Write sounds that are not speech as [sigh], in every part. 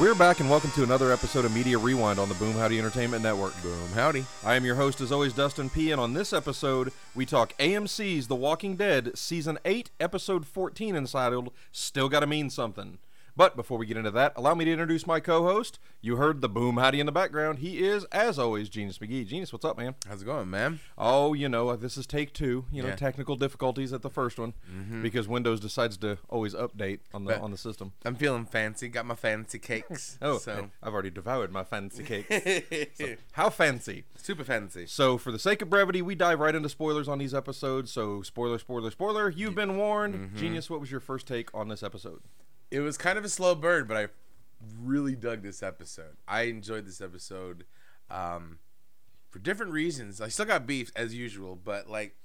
We're back and welcome to another episode of Media Rewind on the Boom Howdy Entertainment Network. Boom, howdy. I am your host, as always, Dustin P. And on this episode, we talk AMC's The Walking Dead, Season 8, Episode 14, entitled Still Gotta Mean Something. But before we get into that, allow me to introduce my co host. You heard the Boom Howdy in the background. He is, as always, Genius McGee. Genius, what's up, man? How's it going, man? Oh, you know, uh, this is take two. You know, Yeah. technical difficulties at the first one mm-hmm. because Windows decides to always update on the Bet. on the system. I'm feeling fancy. Got my fancy cakes. [laughs] Oh, so I've already devoured my fancy cake. [laughs] How fancy! super fancy. So, for the sake of brevity, we dive right into spoilers on these episodes. So, spoiler, spoiler, spoiler. You've been warned. Mm-hmm. Genius, what was your first take on this episode? It was kind of a slow burn, but I really dug this episode. I enjoyed this episode um, for different reasons. I still got beef as usual, but like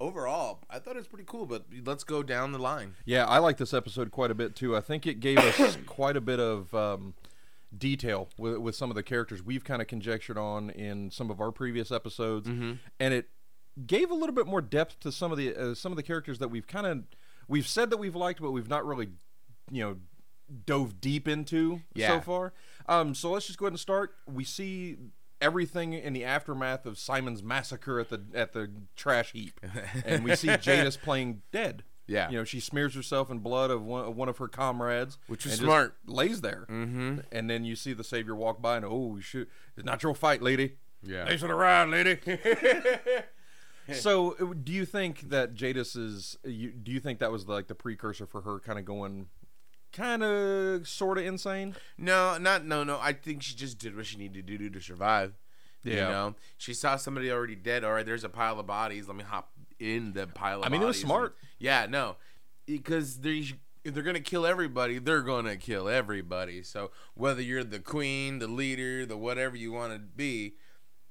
overall, I thought it was pretty cool. But let's go down the line. Yeah, I like this episode quite a bit too. I think it gave us [coughs] quite a bit of um, detail with, with some of the characters we've kind of conjectured on in some of our previous episodes, and it gave a little bit more depth to some of the uh, some of the characters that we've kind of we've said that we've liked, but we've not really, you know, dove deep into so far. Um, so let's just go ahead and start. We see everything in the aftermath of Simon's massacre at the at the trash heap, [laughs] and we see Jadis playing dead. Yeah. you know, she smears herself in blood of one, of one of her comrades, Which is smart. Lays there, mm-hmm. and then you see the savior walk by, and oh, shoot, it's not your fight, lady. Yeah. thanks for the ride, lady. [laughs] so, uh, do you think that Jadis is? You, do you think that was like the precursor for her kind of going, kind of, sort of insane? No, not no, no. I think she just did what she needed to do to survive. Yeah. You know, she saw somebody already dead. All right, there's a pile of bodies. Let me hop in the pile of. I mean, it was smart. and- yeah, no, because they if they're gonna kill everybody, they're gonna kill everybody. So whether you're the queen, the leader, the whatever you want to be,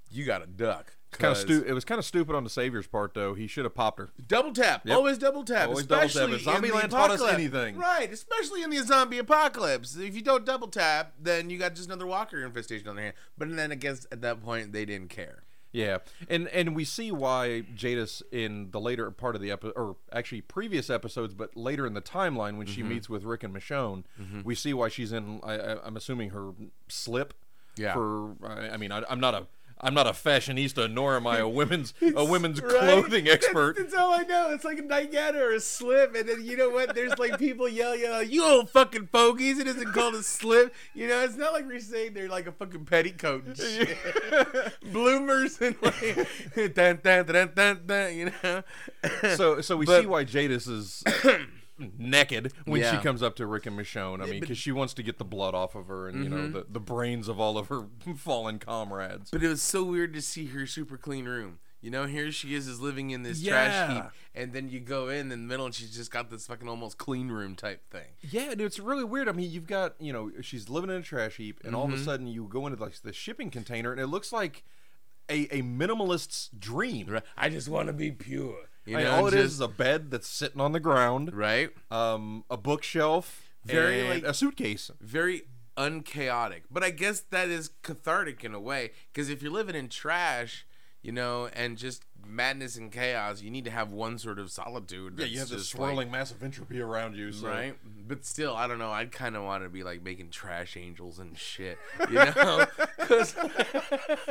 you got to duck. Kind of stu- It was kind of stupid on the savior's part, though. He should have popped her. Double tap. Yep. Always double tap. Always double tap. especially If Zombie in the Land taught us anything. Right, especially in the zombie apocalypse. If you don't double tap, then you got just another walker infestation on their hand. But then I guess at that point they didn't care. Yeah, and and we see why Jadis in the later part of the episode, or actually previous episodes, but later in the timeline when Mm-hmm. she meets with Rick and Michonne, we see why she's in. I, I, I'm assuming her slip. Yeah. For I, I mean, I, I'm not a I'm not a fashionista, nor am I a [laughs] women's a women's Right? clothing expert. That's, all I know. It's like a nightgown or a slip, and then you know what? There's like people yell, yell, "You old fucking fogies!" It isn't called a slip. You know, it's not like we're saying they're like a fucking petticoat and shit. [laughs] bloomers and like [laughs] dun, dun, dun, dun, dun, you know. so so we But- see why Jadis is [clears throat] naked when she comes up to Rick and Michonne. I mean, because she wants to get the blood off of her and you know mm-hmm. the, the brains of all of her [laughs] fallen comrades. But it was so weird to see her super clean room. You know, here she is, is living in this Yeah. trash heap, and then you go in in the middle, and she's just got this fucking almost clean room type thing. Yeah, dude, it's really weird. I mean, you've got you know she's living in a trash heap, and all of a mm-hmm. sudden you go into like the shipping container, and it looks like a, a minimalist's dream. I just want to be pure. You I mean, know, all it is just- is a bed that's sitting on the ground, right? um, a bookshelf, Very, like- a suitcase. Very unchaotic. But I guess that is cathartic in a way, because if you're living in trash, you know, and just madness and chaos, you need to have one sort of solitude. Yeah, you have this just, like, swirling mass of entropy around you, so. right? But still, I don't know. I'd kind of want to be like making trash angels and shit, [laughs] you know? [laughs] Because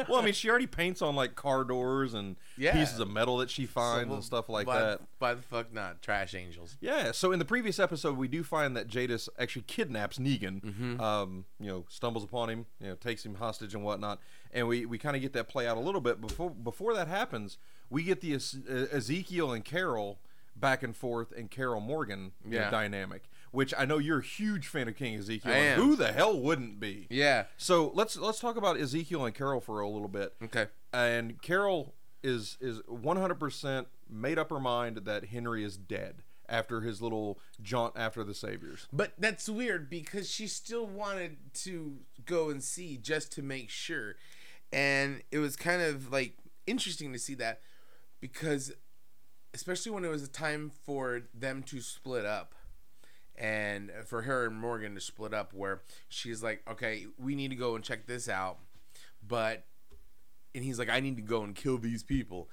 Well, I mean, she already paints on like car doors and Yeah. pieces of metal that she finds well, and stuff like why, that. Why the fuck not trash angels? Yeah. So in the previous episode, we do find that Jadis actually kidnaps Negan. Mm-hmm. Um, you know, stumbles upon him, you know, takes him hostage and whatnot, and we, we kind of get that play out a little bit. Before before that happens, we get the Ezekiel and Carol back and forth and Carol Morgan Yeah. dynamic, which I know you're a huge fan of King Ezekiel. I and am. Who the hell wouldn't be? Yeah. So let's let's talk about Ezekiel and Carol for a little bit Okay. and Carol is is 100% made up her mind that Henry is dead after his little jaunt after the saviors. But that's weird because she still wanted to go and see just to make sure. And it was kind of like interesting to see that because especially when it was a time for them to split up and for her and Morgan to split up where she's like, "Okay, we need to go and check this out." But and he's like, "I need to go and kill these people."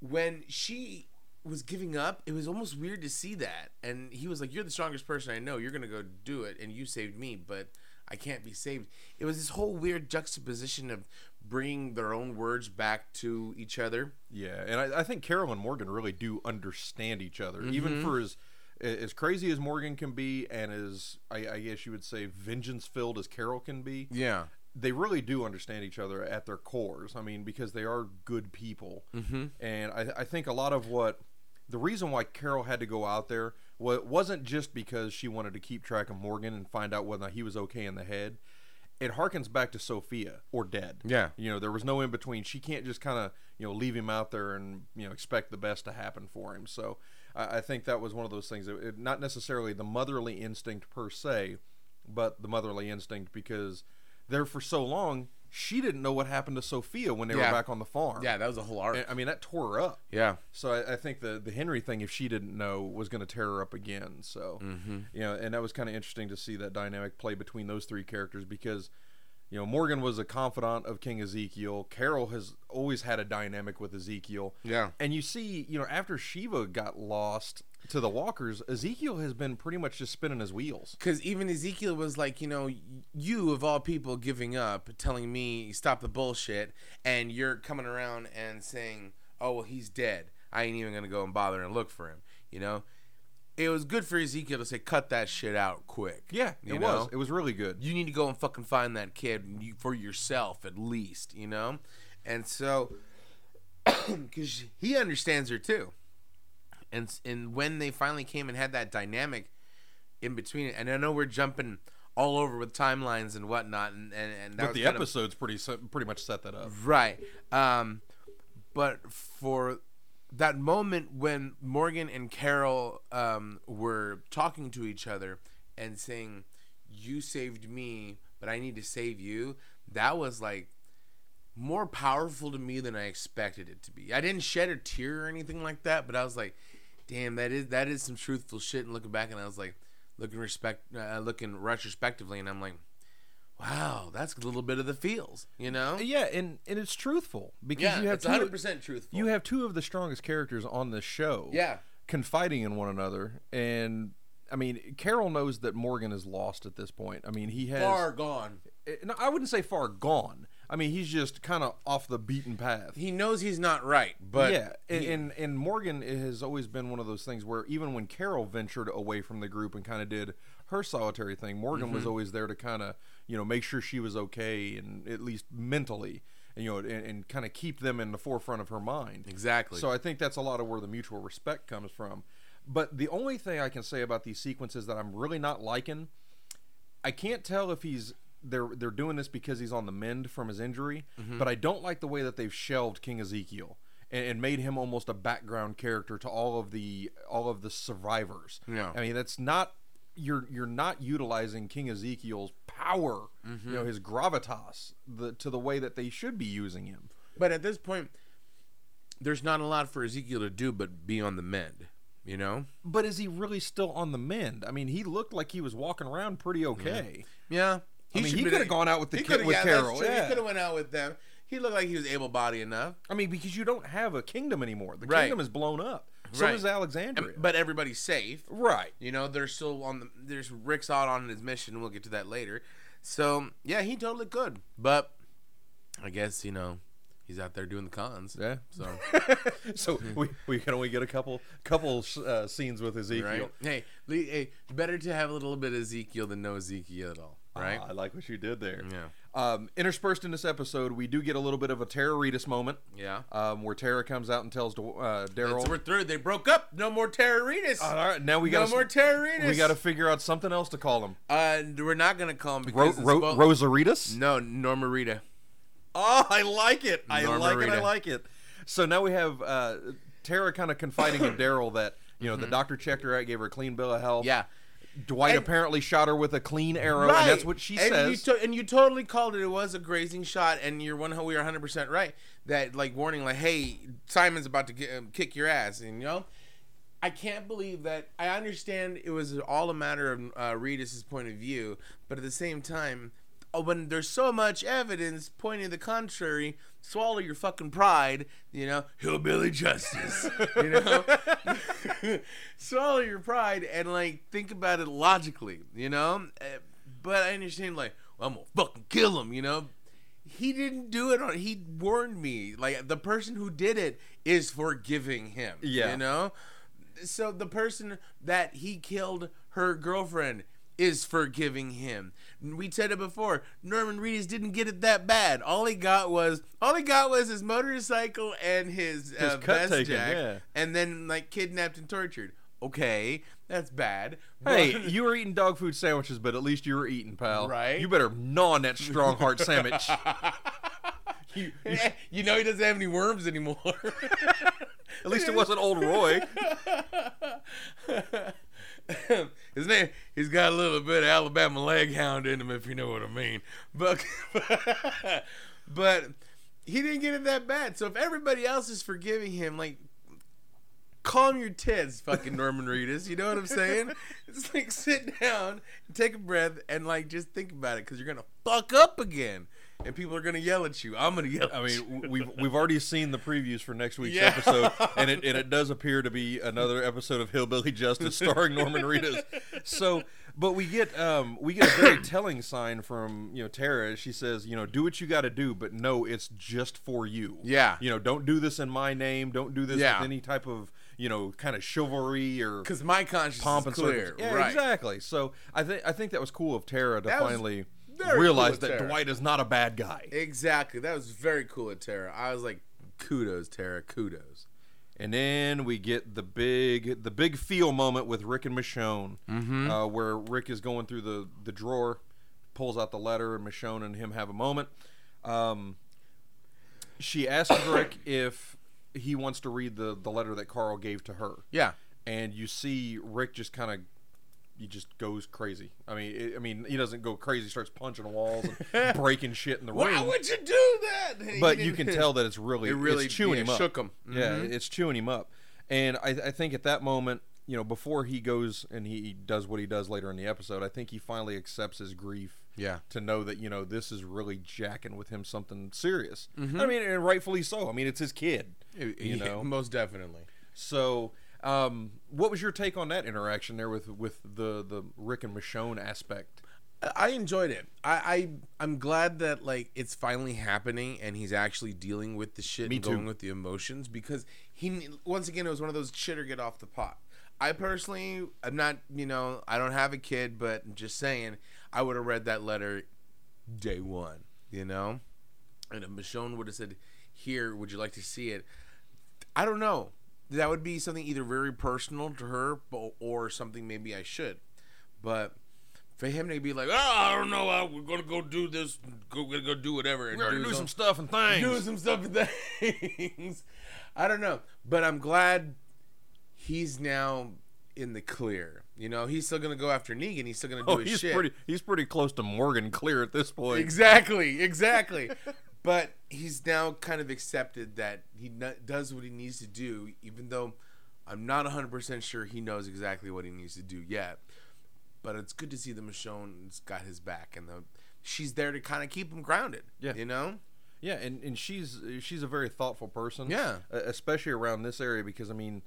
When she was giving up. It was almost weird to see that. And he was like, "You're the strongest person I know. You're gonna go do it, and you saved me, but I can't be saved." It was this whole weird juxtaposition of bringing their own words back to each other. Yeah, and I, I think Carol and Morgan really do understand each other, Mm-hmm. even for as as crazy as Morgan can be, and as I, I guess you would say vengeance filled as Carol can be. Yeah. They really do understand each other at their cores. I mean, because they are good people, mm-hmm. and I, I think a lot of what the reason why Carol had to go out there wa- wasn't just because she wanted to keep track of Morgan and find out whether he was okay in the head. It harkens back to Sophia or dead. Yeah. You know, there was no in between. She can't just kind of, you know, leave him out there and, you know, expect the best to happen for him. So I, I think that was one of those things. That it, not necessarily the motherly instinct per se, but the motherly instinct because there for so long, she didn't know what happened to Sophia when they Yeah. were back on the farm. Yeah, that was a whole arc. And, I mean, that tore her up. yeah. So I, I think the the Henry thing, if she didn't know, was going to tear her up again. So mm-hmm. you know, and that was kind of interesting to see that dynamic play between those three characters because you know Morgan was a confidant of King Ezekiel. Carol has always had a dynamic with Ezekiel. Yeah. and you see, you know, after Shiva got lost to the Walkers, Ezekiel has been pretty much just spinning his wheels. Because even Ezekiel was like, you know, you of all people giving up, telling me stop the bullshit, and you're coming around and saying, oh well, he's dead. I ain't even gonna go and bother and look for him. You know, it was good for Ezekiel to say, cut that shit out quick. Yeah, it know? was. It was really good. You need to go and fucking find that kid for yourself at least. You know, and so [coughs] because he understands her too. And and when they finally came and had that dynamic in between, and I know we're jumping all over with timelines and whatnot, and and, and that But the kind of- episodes pretty pretty much set that up. right. Um, but for that moment when Morgan and Carol um, were talking to each other and saying, "You saved me, but I need to save you," that was like more powerful to me than I expected it to be. I didn't shed a tear or anything like that, but I was like, "Damn, that is that is some truthful shit." And looking back, and I was like, looking respect, uh, looking retrospectively, and I'm like, "Wow, that's a little bit of the feels," you know? Yeah, and and it's truthful because Yeah, you have it's two, 100 percent truthful. you have two of the strongest characters on this show. Yeah. confiding in one another, and I mean, Carol knows that Morgan is lost at this point. I mean, he has. far gone. eh, No, I wouldn't say far gone. I mean, he's just kind of off the beaten path. He knows he's not right, but yeah, and, he- and and Morgan has always been one of those things where even when Carol ventured away from the group and kind of did her solitary thing, Morgan Mm-hmm. was always there to kind of you know make sure she was okay and at least mentally, and you know, and, and kind of keep them in the forefront of her mind. exactly. So I think that's a lot of where the mutual respect comes from. But the only thing I can say about these sequences that I'm really not liking, I can't tell if he's they're they're doing this because he's on the mend from his injury, Mm-hmm. but I don't like the way that they've shelved King Ezekiel and, and made him almost a background character to all of the all of the survivors. Yeah. I mean that's not you're you're not utilizing King Ezekiel's power, Mm-hmm. you know, his gravitas, the to the way that they should be using him. but at this point, there's not a lot for Ezekiel to do but be on the mend. You know? But is he really still on the mend? I mean, he looked like he was walking around pretty okay. Yeah. I mean, he could have gone out with the kid with yeah, Carol. Yeah. He could have went out with them. He looked like he was able-bodied enough. I mean, because you don't have a kingdom anymore. The Right. kingdom is blown up. So Right. is Alexandria. And- but everybody's safe. right. You know, they're still on the. There's Rick's out on his mission. We'll get to that later. So yeah, he totally could. But I guess you know he's out there doing the cons. Yeah. So [laughs] so we, we can only get a couple couple uh, scenes with Ezekiel. right. Hey, hey, better to have a little bit of Ezekiel than no Ezekiel at all. Right. Ah, I like what you did there. Yeah. Um, interspersed in this episode, we do get a little bit of a Tara Reedus moment. Yeah. Um, where Tara comes out and tells uh, Daryl. we're through. They broke up. No more tara terroritas. All right, now we got no more terroritas. we got to figure out something else to call him. Uh, we're not gonna call him Ro- because Ro- both- Rosaritas. No, Norma Rita. Oh, I like it. I like it. I like it. So now we have uh, Tara kind of confiding in [coughs] Daryl that you know the doctor checked her out, gave her a clean bill of health. Mm-hmm. Yeah. Dwight And- apparently shot her with a clean arrow, and that's what she and says. You to- and you totally called it. It was a grazing shot, and you're one. We are 100 percent right. That like warning, like, hey, Simon's about to get, um, kick your ass, and you know. I can't believe that. I understand it was all a matter of uh, Reedus' point of view, but at the same time, when there's so much evidence pointing the contrary, swallow your fucking pride. You know, hillbilly justice. you know, [laughs] swallow your pride and like think about it logically. You know, Uh, but I understand like well, I'm gonna fucking kill him. You know. He didn't do it on. He warned me. Like the person who did it is forgiving him. Yeah. you know. So the person that he killed her girlfriend is forgiving him. We said it before. Norman Reedus didn't get it that bad. All he got was all he got was his motorcycle and his, His uh, cut vest taken, jack, yeah. and then like kidnapped and tortured. Okay, that's bad. Hey, you were eating dog food sandwiches, but at least you were eating, pal. Right. You better gnaw on that strong heart sandwich. [laughs] You- you- you know he doesn't have any worms anymore. [laughs] at least it wasn't old Roy. [laughs] [laughs] His name, he's got a little bit of Alabama leg hound in him, if you know what I mean. But, [laughs] but he didn't get it that bad. So if everybody else is forgiving him, like, calm your tits, fucking Norman Reedus. You know what I'm saying? [laughs] It's like sit down, take a breath, and like just think about it, because you're gonna fuck up again, and people are gonna yell at you. I'm gonna yell. I mean, we've we've already seen the previews for next week's Yeah. episode, [laughs] and it and it does appear to be another episode of Hillbilly Justice starring Norman Reedus. So, but we get um we get a very [coughs] telling sign from you know Tara. She says, you know, do what you got to do, but no, it's just for you. Yeah. You know, don't do this in my name. Don't do this Yeah. with any type of you know kind of chivalry or because my conscience pomp is and clear. Yeah, right. exactly. So I think I think that was cool of Tara to That was finally very cool realize of that Tara. Dwight is not a bad guy. Exactly. That was very cool of Tara. I was like, kudos, Tara. Kudos. And then we get the big the big feel moment with Rick and Michonne, Mm-hmm. uh, where Rick is going through the, the drawer, pulls out the letter, and Michonne and him have a moment. Um, she asks [coughs] Rick if he wants to read the, the letter that Carl gave to her, Yeah. and you see Rick just kind of he just goes crazy. I mean, it, I mean, he doesn't go crazy. He starts punching walls and [laughs] breaking shit in the room. Why would you do that? [laughs] But you can tell that it's really It really- it's chewing yeah, him up. shook him. Yeah, Mhm. it's chewing him up. And I, I think at that moment, you know, before he goes and he does what he does later in the episode, I think he finally accepts his grief. Yeah. To know that you know this is really jacking with him something serious. Mm-hmm. I mean, and rightfully so. I mean, it's his kid. You Yeah, know. most definitely. So, um, what was your take on that interaction there with with the the Rick and Michonne aspect? I enjoyed it. I, I I'm glad that like it's finally happening and he's actually dealing with the shit Me and too. going with the emotions because he once again it was one of those shit or get off the pot. I personally I'm not you know I don't have a kid but I'm just saying I would have read that letter day one you know and if Michonne would have said here would you like to see it I don't know that would be something either very personal to her bo- or something maybe I should but for him to be like, oh, I don't know, uh, we're gonna go do this, go, gonna go do whatever, and We're gonna do some, some stuff and things. do some stuff and things. [laughs] I don't know, but I'm glad he's now in the clear. You know, he's still gonna go after Negan. He's still gonna do oh, his he's shit. pretty. He's pretty close to Morgan Clear at this point. Exactly, exactly. [laughs] but he's now kind of accepted that he does what he needs to do, even though I'm not 100% sure he knows exactly what he needs to do yet. But it's good to see that Michonne's got his back, and the, she's there to kind of keep him grounded. Yeah. You know? Yeah, and, and she's she's a very thoughtful person. Yeah. especially around this area because I mean,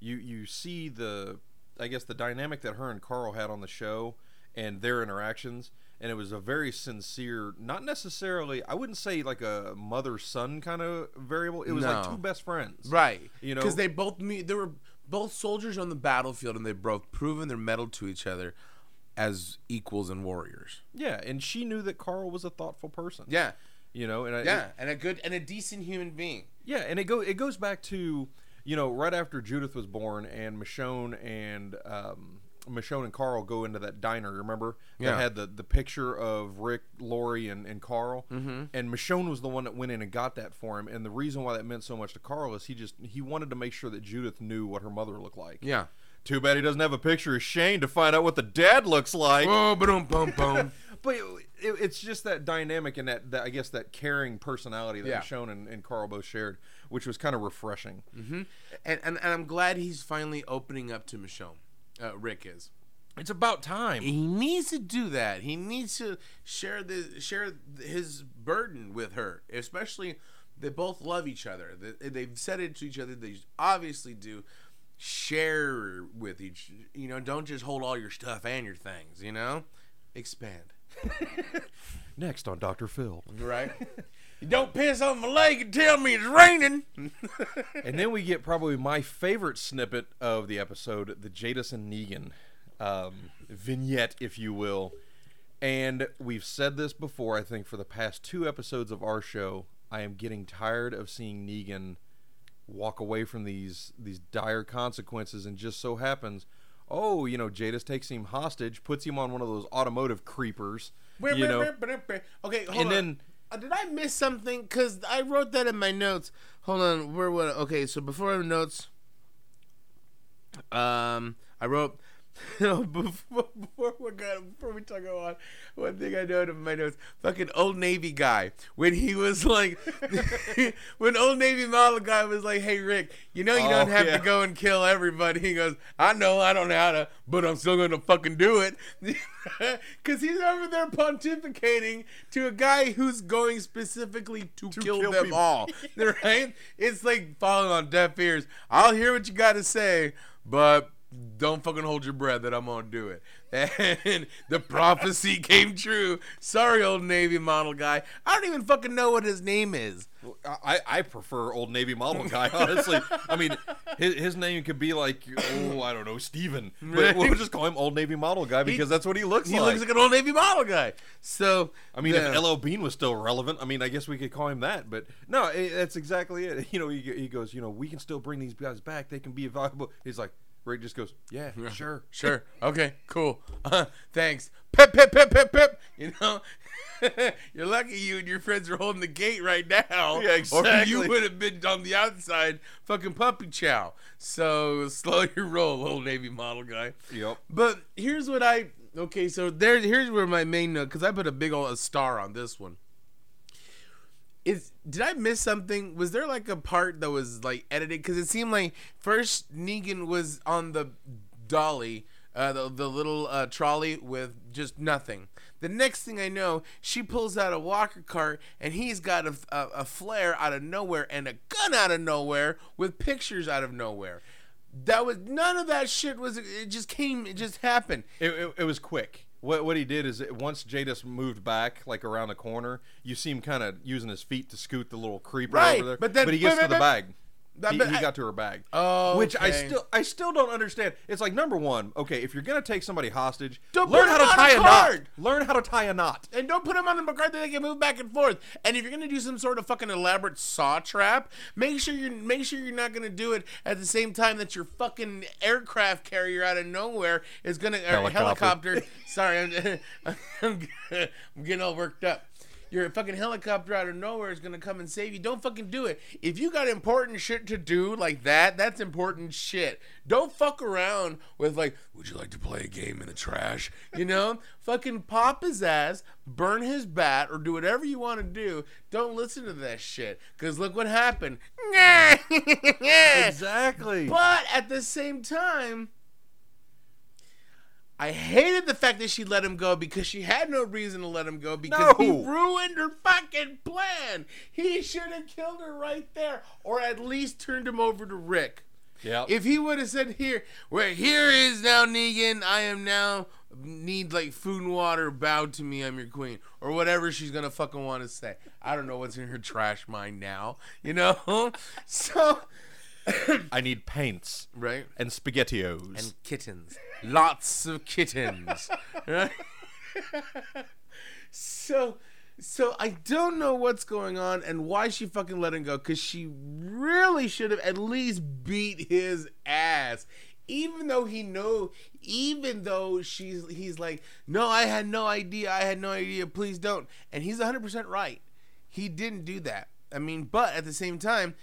you you see the I guess the dynamic that her and Carl had on the show and their interactions, and it was a very sincere, not necessarily I wouldn't say like a mother son kind of variable. It was like two best friends. Right. You know- Because they both meet, they were both soldiers on the battlefield, and they've both proven their mettle to each other as equals and warriors. Yeah, and she knew that Carl was a thoughtful person. Yeah. You know, and I, Yeah. And a good and a decent human being. Yeah, and it go it goes back to you know right after Judith was born and Michonne and um, Michonne and Carl go into that diner. Remember Yeah. that had the the picture of Rick, Lori, and and Carl. Mm-hmm. And Michonne was the one that went in and got that for him. And the reason why that meant so much to Carl is he just he wanted to make sure that Judith knew what her mother looked like. Yeah. Too bad he doesn't have a picture of Shane to find out what the dad looks like. Oh, boom, boom, boom. But it, it, it's just that dynamic and that, that I guess that caring personality that Yeah. Michonne and, and Carl both shared, which was kind of refreshing. and, and and I'm glad he's finally opening up to Michonne. Uh, Rick is. It's about time. He needs to do that. He needs to share the share his burden with her, especially they both love each other. They- They've said it to each other. They obviously do. Share with each. You know, don't just hold all your stuff and your things. You know, expand. [laughs] Next on Dr. Phil. Right. [laughs] you don't piss on my leg and tell me it's raining. [laughs] and then we get probably my favorite snippet of the episode, the Jadis and Negan um, vignette, if you will. And we've said this before, I think, for the past two episodes of our show. I am getting tired of seeing Negan walk away from these these dire consequences, and just so happens, oh, you know, Jadis takes him hostage, puts him on one of those automotive creepers, you know, okay, hold and on. then did I miss something? Because I wrote that in my notes. Hold on, where what? Okay, so before notes, um, I wrote [laughs] before before we got before we talk on one thing I noted in my notes. Fucking old Navy guy when he was like, [laughs] when old Navy model guy was like, "Hey Rick, you know you Oh, don't have yeah. to go and kill everybody." He goes, "I know, I don't know how to, but I'm still gonna fucking do it." [laughs] Because he's over there pontificating to a guy who's going specifically to, kill, kill them people. all. right? It's like falling on deaf ears. I'll hear what you got to say, but don't fucking hold your breath that I'm gonna do it. [laughs] And the prophecy [laughs] came true. Sorry, old Navy model guy. I don't even fucking know what his name is. I, I prefer old Navy model guy, [laughs] honestly. I mean, his, his name could be like, oh, I don't know, Steven. But we'll just call him old Navy model guy because that's what he looks He like. He looks like an old Navy model guy. So I mean, yeah. if LL Bean was still relevant, I mean, I guess we could call him that. But no, i that's exactly it. You know, he, he goes, you know, we can still bring these guys back. They can be valuable. He's like, Rick just goes, yeah, [laughs] sure. [laughs] Sure. Okay. Cool. Uh, thanks. Pip pip pip pip pip. You know, [laughs] you're lucky you and your friends are holding the gate right now. Yeah, Or exactly. you would have been on the outside, fucking puppy chow. So slow your roll, old Navy model guy. Yep. But here's what I okay. So there, here's where my main note because I put a big old a star on this one. Is did I miss something? Was there like a part that was like edited? Because it seemed like first Negan was on the dolly, uh, the the little uh, trolley with just nothing. The next thing I know, she pulls out a walker cart and he's got a, a, a flare out of nowhere and a gun out of nowhere with pictures out of nowhere. That was none of that shit was. It just came. It just happened. It, it, it was quick. What what he did is it, once Jadis moved back, like around the corner, you see him kind of using his feet to scoot the little creeper Right, over there. but then- but he gets to the bag. That- He, he got to her bag. Oh, which I still I still don't understand. It's like number one, okay, if you're gonna take somebody hostage, Don't learn how to tie a a knot. Learn how to tie a knot. And don't put them on a cart that they can move back and forth. And if you're gonna do some sort of fucking elaborate saw trap, make sure you're make sure you're not gonna do it at the same time that your fucking aircraft carrier out of nowhere is gonna or Helicopter. helicopter. [laughs] sorry, I'm, [laughs] I'm, I'm getting all worked up. Your fucking helicopter out of nowhere is gonna come and save you. Don't fucking do it. If you got important shit to do like that, that's important shit. Don't fuck around with like, would you like to play a game in the trash? You know, [laughs] fucking pop his ass, burn his bat, or do whatever you want to do. Don't listen to that shit. Cause look what happened. [laughs] Exactly. But at the same time, I hated the fact that she let him go because she had no reason to let him go because he ruined her fucking plan. He should have killed her right there or at least turned him over to Rick. yeah. If he would have said here, where here is now Negan, I am now need like food and water, bow to me, I'm your queen, or whatever she's gonna fucking want to say. I don't know what's in her trash mind now, you know. [laughs] so, I need paints right and spaghettios. and kittens, lots of kittens. right? [laughs] so, so I don't know what's going on and why she fucking let him go because she really should have at least beat his ass. Even though he know, even though she's, he's like, no, I had no idea, I had no idea, please don't, and he's 100% right. He didn't do that. I mean, but at the same time,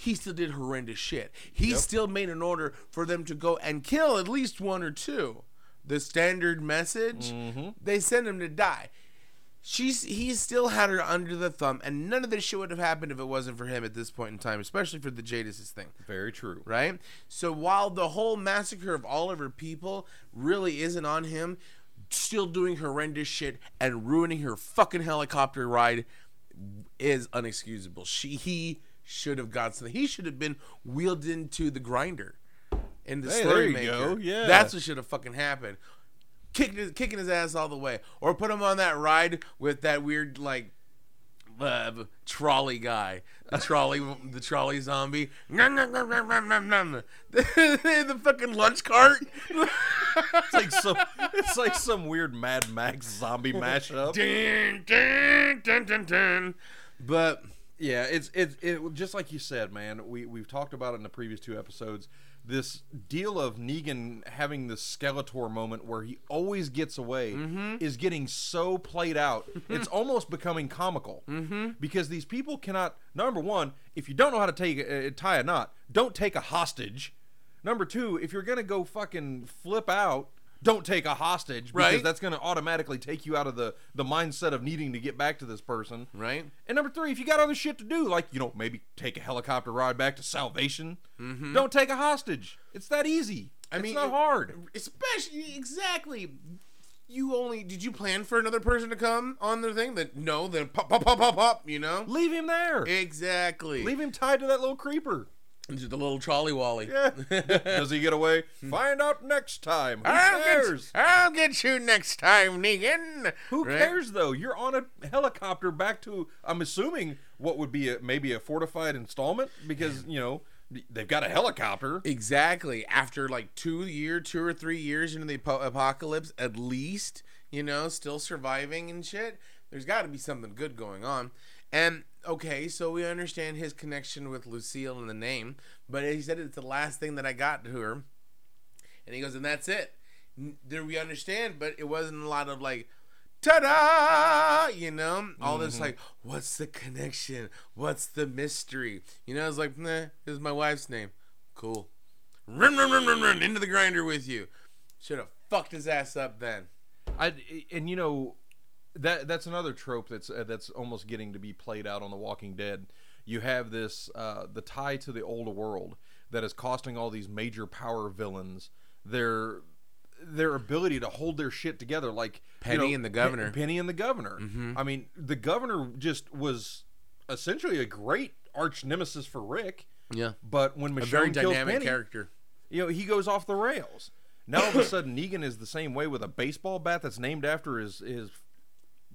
he still did horrendous shit. He Yep. still made an order for them to go and kill at least one or two. The standard message, Mm-hmm. they send him to die. she's he still had her under the thumb, and none of this shit would have happened if it wasn't for him at this point in time, especially for the Jadis thing Very true. right? So while the whole massacre of all of her people really isn't on him, still doing horrendous shit and ruining her fucking helicopter ride is unexcusable. She he should have got something. He should have been wheeled into the grinder in the Hey, slurry there you maker. go. Yeah. that's what should have fucking happened. Kicking his, kicking his ass all the way, or put him on that ride with that weird like uh, trolley guy, the trolley, [laughs] the trolley zombie, nom, nom, nom, nom, nom, nom. [laughs] the fucking lunch cart. It's like some it's like some weird Mad Max zombie mashup. dun, dun, dun, dun, dun. But Yeah, it's it's it just like you said, man. We we've talked about it in the previous two episodes. This deal of Negan having this Skeletor moment where he always gets away is getting so played out. [laughs] it's almost becoming comical mm-hmm. because these people cannot. Number one, if you don't know how to take uh, tie a knot, don't take a hostage. Number two, if you're gonna go fucking flip out, don't take a hostage because Right. that's gonna automatically take you out of the the mindset of needing to get back to this person. right, And number three, if you got other shit to do, like you know maybe take a helicopter ride back to Salvation, mm-hmm. don't take a hostage. It's that easy. I it's mean, not it- hard. especially exactly. You only did you plan for another person to come on the thing? That no, then pop, pop, pop, pop, pop. You know Leave him there. exactly. Leave him tied to that little creeper. Into the little trolley wally. Yeah. [laughs] Does he get away? Find out next time. Who I'll cares? get, I'll get you next time, Negan. Who Right? cares though? You're on a helicopter back to. I'm assuming what would be a, maybe a fortified installment because you know they've got a helicopter. Exactly. After like two year, two or three years into the apo- apocalypse, at least, you know, still surviving and shit. There's got to be something good going on. And okay, so we understand his connection with Lucille and the name, but he said it's the last thing that I got to her. And he goes, and that's it. There we understand, but it wasn't a lot of like, ta-da, you know, all this mm-hmm. like, what's the connection? What's the mystery? You know, it's like, nah, this is my wife's name. Cool. Run, run, run, run, run into the grinder with you. Should have fucked his ass up then. I and you know that that's another trope that's uh, that's almost getting to be played out on The Walking Dead. You have this uh, the tie to the old world that is costing all these major power villains their their ability to hold their shit together. Like you Penny know, and the governor. Pe- Penny and the governor. I mean, the governor just was essentially a great arch nemesis for Rick. Yeah. But when A Michonne very kills dynamic Penny, character. you know, he goes off the rails. Now all of a sudden, [laughs] Negan is the same way with a baseball bat that's named after his his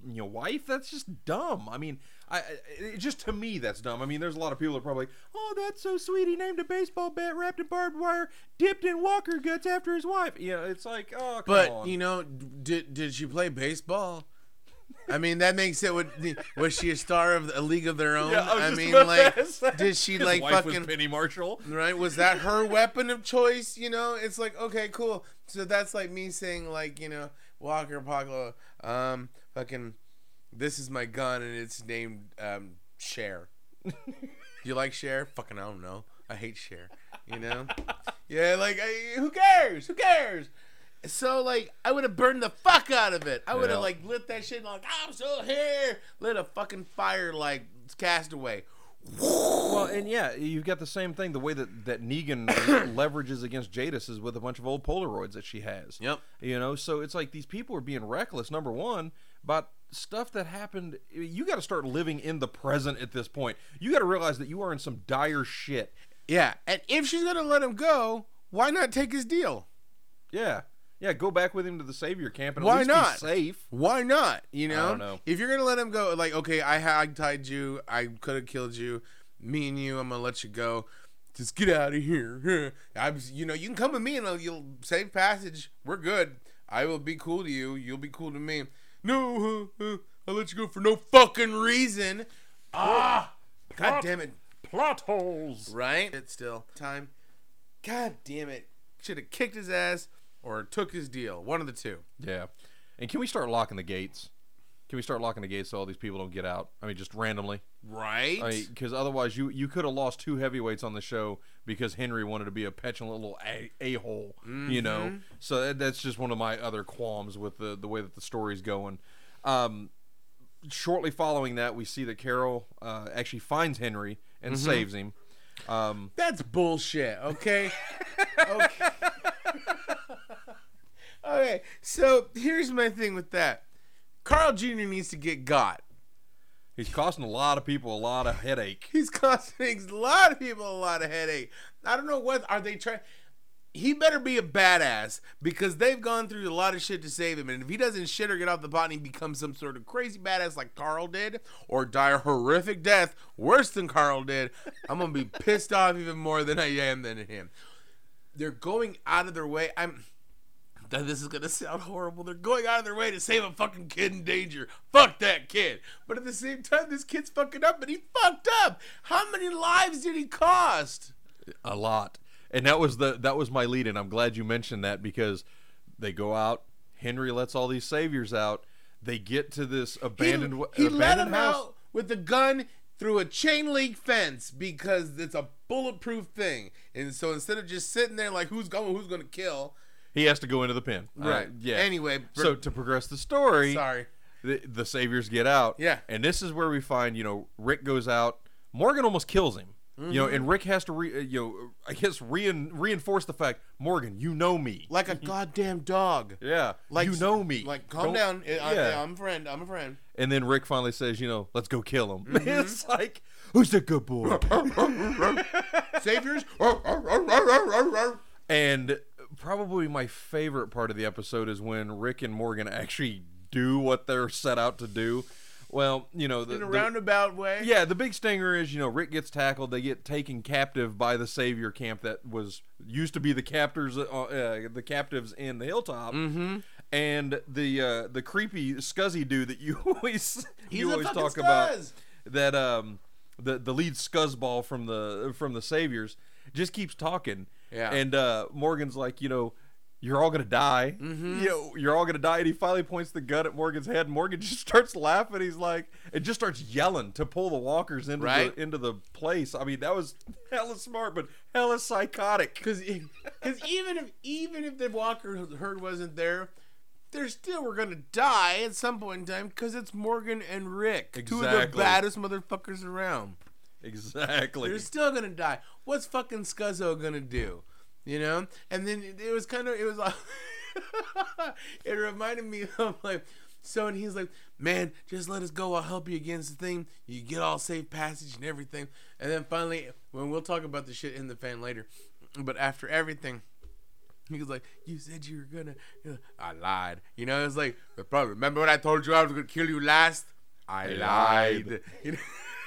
you know wife. That's just dumb. I mean, I, I it, just to me that's dumb. I mean, there's a lot of people that are probably, oh, that's so sweet. He named a baseball bat wrapped in barbed wire, dipped in Walker guts after his wife. You know, it's like, oh, But on. you know, did did she play baseball? I mean, that makes it. What, was she a star of a league of their own? Yeah, I just mean, like, [laughs] did she like fucking Penny Marshall? right? Was that her weapon of choice? You know, it's like okay, cool. So that's like me saying like you know Walker Apocalypse, um, fucking, this is my gun and it's named um Cher. [laughs] you like Cher? Fucking I don't know. I hate Cher. You know? yeah, like I, who cares? Who cares? So like I would have burned the fuck out of it. I would have Yeah. like lit that shit like I'm still here. Lit a fucking fire like Castaway. Well, and yeah, you've got the same thing. The way that that Negan [coughs] leverages against Jadis is with a bunch of old Polaroids that she has. Yep. You know, so it's like these people are being reckless. Number one, about stuff that happened. You got to start living in the present at this point. You got to realize that you are in some dire shit. Yeah, and if she's gonna let him go, why not take his deal? Yeah, yeah. Go back with him to the savior camp and at Why least not? be safe. Why not? You know, don't know. if you're gonna let him go, like okay, I hog tied you, I could have killed you. Me and you, I'm gonna let you go. Just get out of here. [laughs] I'm, you know, you can come with me and I'll, you'll save passage. We're good. I will be cool to you. You'll be cool to me. No, uh, [laughs] uh, I'll let you go for no fucking reason. Ah, god plot- damn it. Plot holes. Right? It's still time. God damn it. Should have kicked his ass or took his deal. One of the two. Yeah. And can we start locking the gates? Can we start locking the gates so all these people don't get out? I mean, just randomly. Right? I mean, because otherwise, you you could have lost two heavyweights on the show because Henry wanted to be a petulant little a a hole, you know. So that, that's just one of my other qualms with the the way that the story's going. Um, shortly following that, we see that Carol uh, actually finds Henry and saves him. Um, That's bullshit, okay? [laughs] okay. Okay, so here's my thing with that. Carl Jr. needs to get got. he's costing a lot of people a lot of headache. He's costing a lot of people a lot of headache. I don't know what are they trying. He better be a badass because they've gone through a lot of shit to save him. And if he doesn't shit or get off the pot and he becomes some sort of crazy badass like Carl did, or die a horrific death worse than Carl did, I'm gonna be pissed off even more than I am than him. They're going out of their way. I'm. That this is gonna sound horrible. They're going out of their way to save a fucking kid in danger. Fuck that kid. But at the same time, this kid's fucking up, and he fucked up. How many lives did he cost? a lot and that was the that was my lead and i'm glad you mentioned that because they go out henry lets all these saviors out they get to this abandoned he, he let abandoned him house out with a gun through a chain link fence because it's a bulletproof thing. And so instead of just sitting there like who's going, who's going to kill, he has to go into the pen Uh, yeah Anyway, so to progress the story sorry. the, the saviors get out Yeah. and this is where we find you know rick goes out morgan almost kills him you know Mm-hmm. and rick has to re, uh, you know i guess rein, reinforce the fact morgan you know me Like a goddamn dog. [laughs] yeah Like you know me Like calm Don't- down. I, yeah. I'm a friend. I'm a friend. And then Rick finally says, you know, let's go kill him. [laughs] Mm-hmm. it's like, who's the good boy? [laughs] Saviors. and probably my favorite part of the episode is when Rick and Morgan actually do what they're set out to do. Well, you know, the, in a the- roundabout way. yeah, the big stinger is, you know, Rick gets tackled. They get taken captive by the savior camp that was used to be the captors, uh, uh, the captives in the hilltop. Mm-hmm. And the uh, the creepy scuzzy dude that you [laughs] always He's you always talk about that um the the lead scuzzball from the from the saviors just keeps talking. Yeah. And uh, Morgan's like, you know, you're all gonna die. Mm-hmm. You know, you're all gonna die. And he finally points the gun at Morgan's head. Morgan [laughs] just starts laughing. He's like, and just starts yelling to pull the walkers into Right. the into the place. I mean, that was hella smart, but hella psychotic. [laughs] Because even if even if the Walker herd wasn't there, they're still were gonna die at some point in time because it's Morgan and Rick, two of the baddest motherfuckers around. Exactly. They're still gonna die. What's fucking Scuzzo gonna do? You know? And then it, was kind of it was like [laughs] it reminded me of like so and he's like, Man, just let us go, I'll help you against the thing. You get all safe passage and everything. And then finally when we'll talk about the shit in the fan later. But after everything he was like, "You said you were gonna." I lied. You know, it's like, "But probably remember when I told you I was gonna kill you last? I lied. lied. [laughs] You know?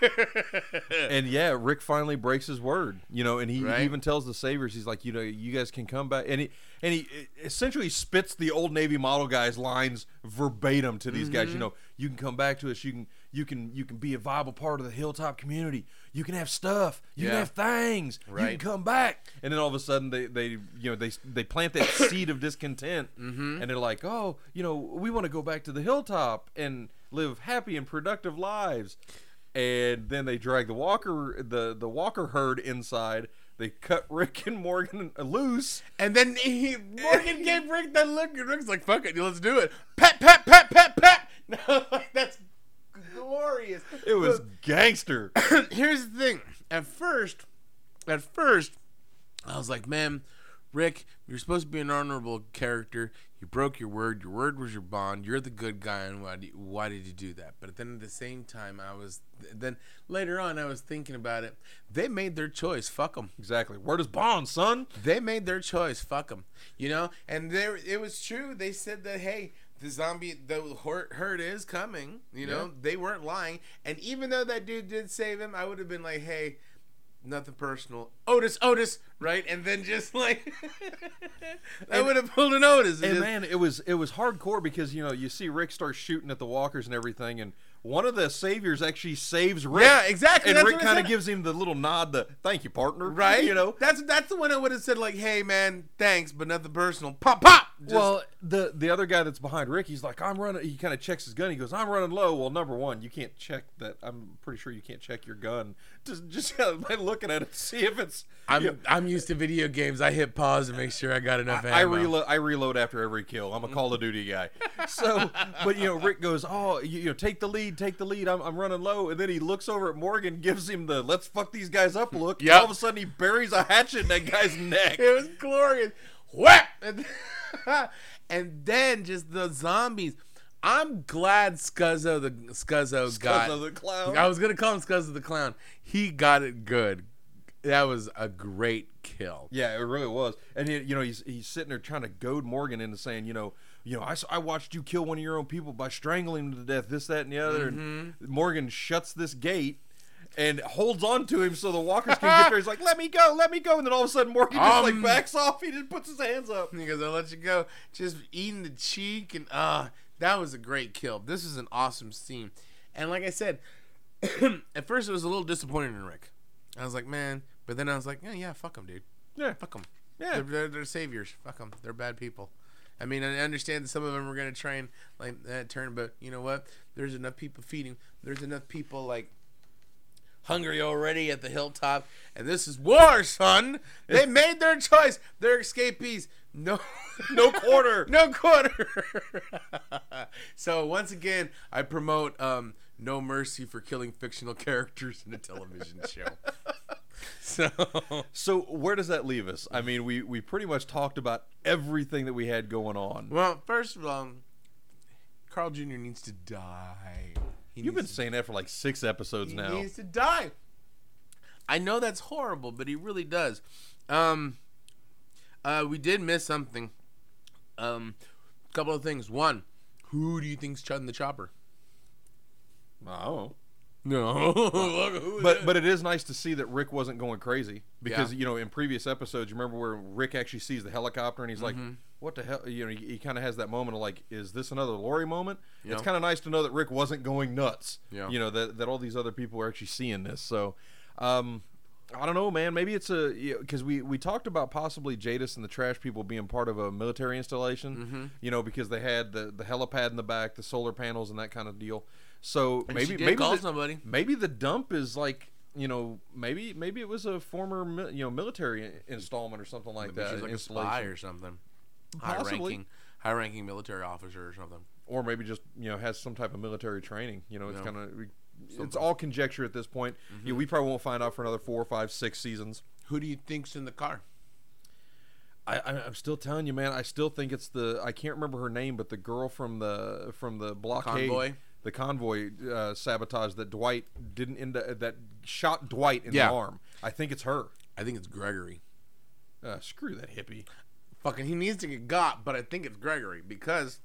[laughs] and yeah, Rick finally breaks his word, you know, and he, Right. he even tells the Saviors, he's like, you know, you guys can come back, and he and he essentially spits the old Navy model guys' lines verbatim to these Mm-hmm. guys. You know, you can come back to us. You can you can you can be a viable part of the hilltop community. You can have stuff. You Yeah. can have things. You Right. can come back. And then all of a sudden, they they you know they they plant that [coughs] seed of discontent, Mm-hmm. and they're like, oh, you know, we want to go back to the hilltop and live happy and productive lives and then they drag the walker the the walker herd inside they cut [laughs] rick and morgan loose and then he [laughs] Morgan gave Rick that look, and Rick's like, "Fuck it, let's do it." Pet, pet, pet, pet, pet. [laughs] No, like that's glorious. it was gangster [clears throat] here's the thing. At first, at first, I was like, "Man, Rick, you're supposed to be an honorable character. You broke your word. Your word was your bond. You're the good guy, and why, do you, why did you do that?" But then at the same time, I was then later on, I was thinking about it. They made their choice. Fuck them. exactly Word is bond son They made their choice. Fuck them. You know, and there it was true. They said that hey, the zombie, the herd, is coming. You know, Yeah. they weren't lying. And even though that dude did save him, I would have been like, hey. Nothing personal. Otis, Otis, right? And then just like [laughs] I would have pulled an Otis. and just- man it was it was hardcore because you know you see rick start shooting at the walkers and everything and one of the saviors actually saves rick Yeah, exactly. and That's rick kind of gives him the little nod the thank you partner right? you know that's that's the one I would have said like, "Hey man, thanks, but nothing personal." Pop, pop. Just, well, the the other guy that's behind Rick, he's like, I'm running. He kind of checks his gun. He goes, I'm running low. Well, number one, you can't check that. I'm pretty sure you can't check your gun just just [laughs] by looking at it see if it's. I'm you know, I'm used to video games. I hit pause to make sure I got enough I ammo. reload. I reload after every kill. I'm a Call of Duty guy. So, but you know, Rick goes, "Oh, you, you know, take the lead, take the lead. I'm, I'm running low." And then he looks over at Morgan, gives him the "Let's fuck these guys up" look. and Yep. All of a sudden, he buries a hatchet in that guy's neck. [laughs] It was glorious. Whap! [laughs] And, then just the zombies. I'm glad Scuzzo the Scuzzo got. The clown. I was gonna call him Scuzzo the clown. He got it good. That was a great kill. Yeah, it really was. And he, you know, he's he's sitting there trying to goad Morgan into saying, you know, you know, I, I watched you kill one of your own people by strangling him to death, this, that, and the other. And mm-hmm. Morgan shuts this gate and holds on to him so the walkers can get there. He's like, let me go, let me go. And then all of a sudden, Morgan just like Um. backs off. He just puts his hands up. He goes, I'll let you go. Just eating the cheek and uh that was a great kill. This is an awesome scene. And like I said, [clears throat] at first it was a little disappointing in Rick. I was like, man, but then I was like, yeah, yeah, fuck him, dude. Yeah, Fuck them. Yeah. They're, they're, they're saviors. Fuck them. They're bad people. I mean, I understand that some of them are going to try and like that turn, but you know what? There's enough people feeding. There's enough people like hungry already at the hilltop, and this is war, son. They [laughs] made their choice. They're escapees. No, [laughs] No quarter. [laughs] no quarter. so once again, I promote um, no mercy for killing fictional characters in a television show. So So where does that leave us? I mean, we we pretty much talked about everything that we had going on. Well, first of all, Carl Jr. needs to die. He You've been needs saying that for like six episodes to, now. He needs to die. I know that's horrible, but he really does. Um, uh, we did miss something. Um, a couple of things. One, who do you think's chutting the chopper? Oh. No, [laughs] But but it is nice to see that Rick wasn't going crazy because Yeah. you know in previous episodes you remember where Rick actually sees the helicopter and he's like Mm-hmm. What the hell you know he, he kind of has that moment of like is this another Lori moment Yeah. it's kind of nice to know that Rick wasn't going nuts Yeah. you know that that all these other people are actually seeing this so um I don't know man maybe it's a because we we talked about possibly Jadis and the trash people being part of a military installation Mm-hmm. you know because they had the the helipad in the back the solar panels and that kind of deal so And maybe maybe call the- somebody. maybe the dump is like you know maybe maybe it was a former you know military installment or something like Maybe that she's like a spy or something. Possibly. High-ranking, high-ranking military officer or something. or maybe just you know has some type of military training you know it's Yeah. Mm-hmm. kind of it's all conjecture at this point You know, we probably won't find out for another four five six seasons Who do you think's in the car? I, I i'm still telling you man i still think it's the i can't remember her name but the girl from the from the blockade Convoy? the convoy uh, sabotage that dwight didn't end up, that shot dwight in Yeah. the arm i think it's her I think it's Gregory. uh, screw that hippie Fucking, he needs to get got, but I think it's Gregory because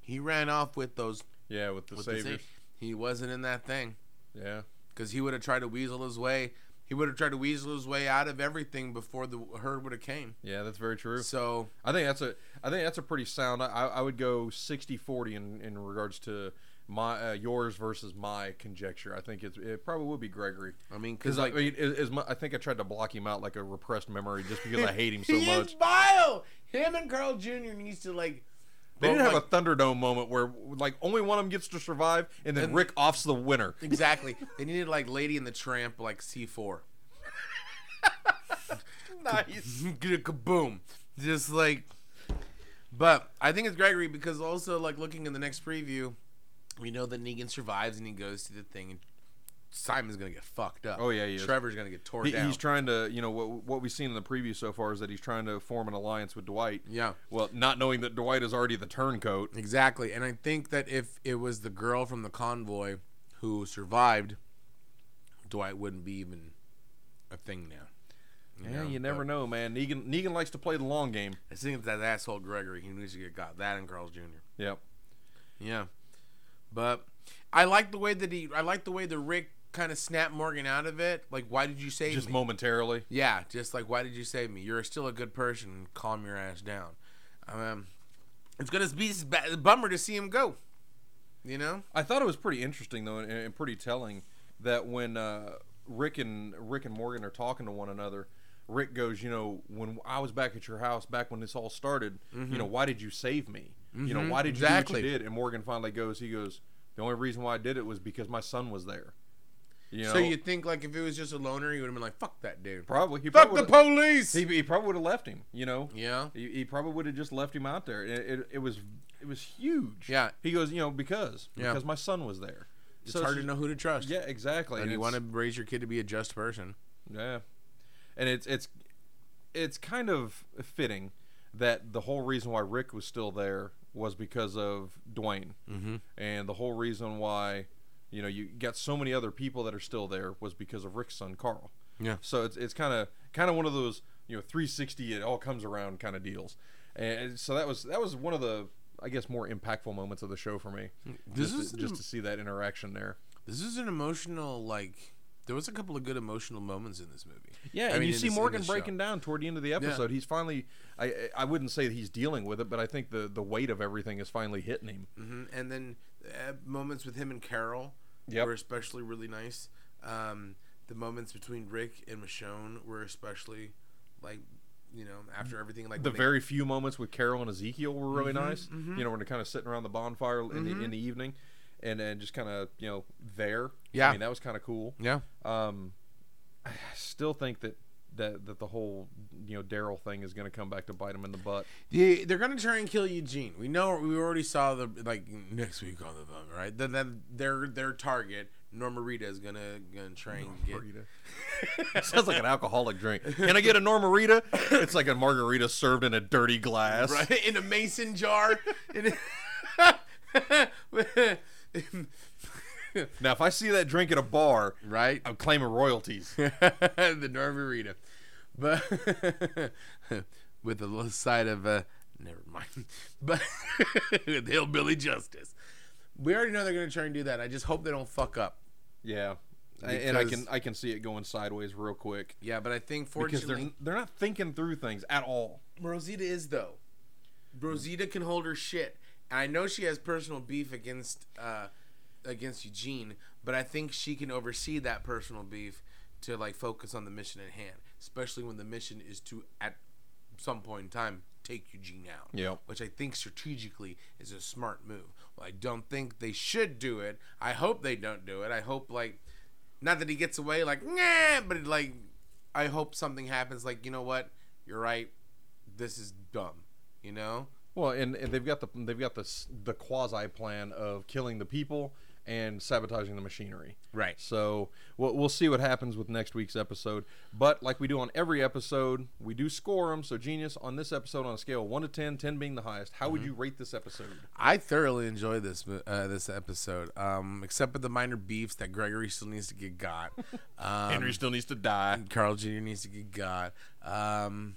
he ran off with those. yeah with the With the saviors sa- he wasn't in that thing yeah because he would have tried to weasel his way. He would have tried to weasel his way out of everything before the herd would have came. Yeah, that's very true. So I think that's a I think that's a pretty sound. I, I would go 60-40 in, in regards to my uh, yours versus my conjecture. I think it's, it probably would be Gregory I mean, because because I like mean, as, as mu- I think I tried to block him out like a repressed memory just because I [laughs] hate him so he much. is vile. Him and Carl Jr. needs to like. They didn't have like- a Thunderdome moment where like only one of them gets to survive and then And- Rick offs the winner. Exactly. they needed like Lady and the Tramp, like C four. [laughs] nice. [laughs] Kaboom. Just like. But I think it's Gregory because also like looking in the next preview, we know that Negan survives and he goes to the thing and Simon's gonna get fucked up. Oh, yeah, yeah. Trevor's gonna get torn He, down. he's trying to, you know, what what we've seen in the preview so far is that he's trying to form an alliance with Dwight. yeah. Well, not knowing that Dwight is already the turncoat. Exactly. And I think that if it was the girl from the convoy who survived, Dwight wouldn't be even a thing now. Yeah, know, you never know, man. Negan Negan likes to play the long game. I think it's that asshole Gregory. He needs to get got. That and Carl's Jr. Yep. Yeah. But I like the way that he. I like the way that Rick kind of snapped Morgan out of it. Like, why did you save me? Just me? momentarily. yeah, just like why did you save me? You're still a good person. Calm your ass down. Um, it's gonna be ba- bummer to see him go. You know. I thought it was pretty interesting though, and, and pretty telling that when uh, Rick and Rick and Morgan are talking to one another, Rick goes, you know, when I was back at your house, back when this all started, you know, why did you save me? You know, why did you Mm-hmm. Exactly. do what you did? And Morgan finally goes, he goes, the only reason why I did it was because my son was there. You know, So you think like if it was just a loner, he would have been like, "Fuck that dude." probably he Fuck probably the police. He, he probably would have left him. You know, yeah. he, he probably would have just left him out there. It, it, it was it was huge. Yeah. He goes, you know, because Yeah. because my son was there. It's So hard to just- know who to trust. Yeah, exactly. And you want to raise your kid to be a just person. Yeah, and it's it's it's kind of fitting that the whole reason why Rick was still there was because of Duane, Mm-hmm. and the whole reason why you know you got so many other people that are still there was because of Rick's son Carl. Yeah. So it's it's kind of kind of one of those you know 360 it all comes around kind of deals, and so that was that was one of the I guess more impactful moments of the show for me. This just, is to, just to see that interaction there. This is an emotional like. There was a couple of good emotional moments in this movie. Yeah, I and mean, you see this- Morgan this show. breaking down toward the end of the episode. He's finally I I wouldn't say that he's dealing with it, but I think the the weight of everything is finally hitting him. hmm And then uh, moments with him and Carol Yep. were especially really nice. Um, the moments between Rick and Michonne were especially like, you know, after everything like The they- very few moments with Carol and Ezekiel were really Mhm, nice. mhm. You know, when they're kind of sitting around the bonfire in, Mhm. the, in the evening, and and just kind of you know there. Yeah. I mean that was kind of cool. yeah. Um, I still think that. That, that the whole you know Daryl thing is going to come back to bite him in the butt. Yeah, they're gonna try and kill Eugene. We know we already saw the like next week on the phone, right? Then then their their target Norma Rita is gonna gonna try and get [laughs] Sounds like an alcoholic drink. Can I get a Normarita? It's like a margarita served in a dirty glass. right [laughs] in a mason jar. In a- [laughs] Now, if I see that drink at a bar, right, I'm claiming royalties. [laughs] the Norma Rita, but [laughs] with a little side of uh, never mind, [laughs] but with hillbilly justice. We already know they're gonna try and do that. I just hope they don't fuck up. Yeah, I- and I can I can see it going sideways real quick Yeah, but I think because they're fortunately, they're not thinking through things at all. Rosita is though. Rosita can hold her shit, I know she has personal beef against uh, against Eugene, but I think she can oversee that personal beef to like focus on the mission at hand, especially when the mission is to at some point in time take Eugene out. Yep. Which I think strategically is a smart move. Well, I don't think they should do it. I hope they don't do it. I hope like not that he gets away like nah, but like I hope something happens like you know what you're right this is dumb you know Well, and, and they've got the they've got this the quasi plan of killing the people and sabotaging the machinery. Right. So we'll, we'll see what happens with next week's episode. But like we do on every episode, we do score them. So genius on this episode on a scale of one to 10, 10 being the highest. How would you rate this episode? I thoroughly enjoyed this uh, this episode um except for the minor beefs that Gregory still needs to get got [laughs] um, still needs to die. Carl Jr. needs to get got um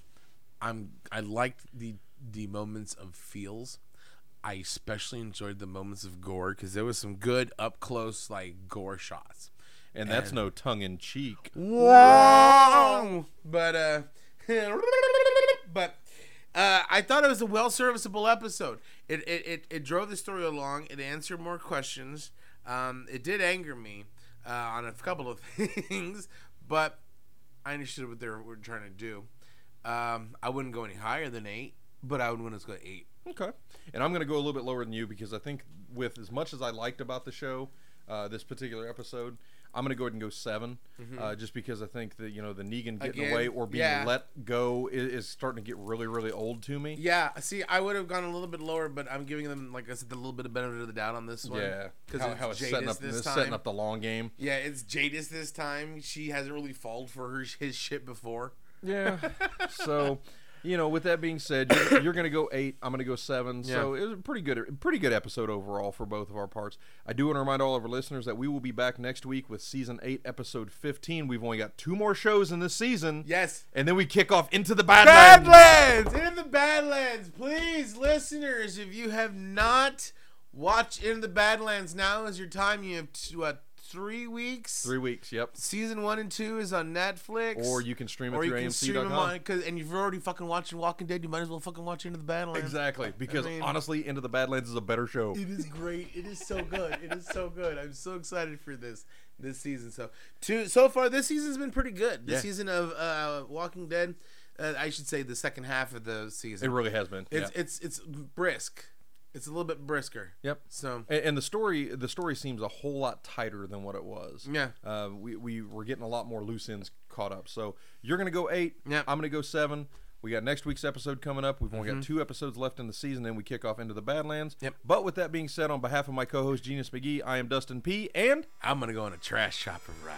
I'm I liked the the moments of feels I especially enjoyed the moments of gore because there was some good up close like gore shots And that's And- no tongue in cheek. Wow. But uh [laughs] but uh, I thought it was a well serviceable episode. It, it, it, it drove the story along. It answered more questions. Um, it did anger me uh, on a couple of [laughs] things, but I understood what they were, were trying to do. Um, I wouldn't go any higher than eight, but I would want to go eight. Okay. And I'm going to go a little bit lower than you because I think with as much as I liked about the show, uh, this particular episode, I'm going to go ahead and go 7 uh, just because I think that you know the Negan getting Mm-hmm. Again, away or being yeah. let go is, is starting to get really really old to me. Yeah, see, I would have gone a little bit lower, but I'm giving them, like I said, a little bit of benefit of the doubt on this one. Yeah, because how, it's, how it's setting up this it's time. setting up the long game. Yeah, it's Jadis this time. She hasn't really fallen for her his shit before. Yeah. [laughs] so, you know, with that being said, you're, [coughs] you're going to go eight. I'm going to go seven. So it was a pretty good, pretty good episode overall for both of our parts. I do want to remind all of our listeners that we will be back next week with season eight, episode 15. We've only got two more shows in this season. Yes. And then we kick off into the Badlands. Badlands! In the Badlands! Please, listeners, if you have not watched In the Badlands, now is your time. You have t- what, uh, three weeks. Three weeks. Yep. Season one and two is on Netflix. Or you can stream it or you through can stream them AMC.com. on, cause, and you've already fucking watching Walking Dead. You might as well fucking watch Into the Badlands. Exactly. Because mean- honestly, Into the Badlands is a better show. It is great. It is so good. It is so good. I'm so excited for this this season. So, two so far this season's been pretty good. This Yeah. season of uh, Walking Dead, uh, I should say the second half of the season. It really has been. it's yeah. it's it's brisk. It's a little bit brisker. Yep. So And, and the story, the story seems a whole lot tighter than what it was. Yeah. Uh, we we were getting a lot more loose ends caught up. So you're gonna go eight. Yeah. I'm gonna go seven. We got next week's episode coming up. We've only got Mm-hmm. two episodes left in the season, then we kick off into the Badlands. Yep. But with that being said, on behalf of my co-host Genius McGee, I am Dustin P. And I'm gonna go on a trash shopping ride.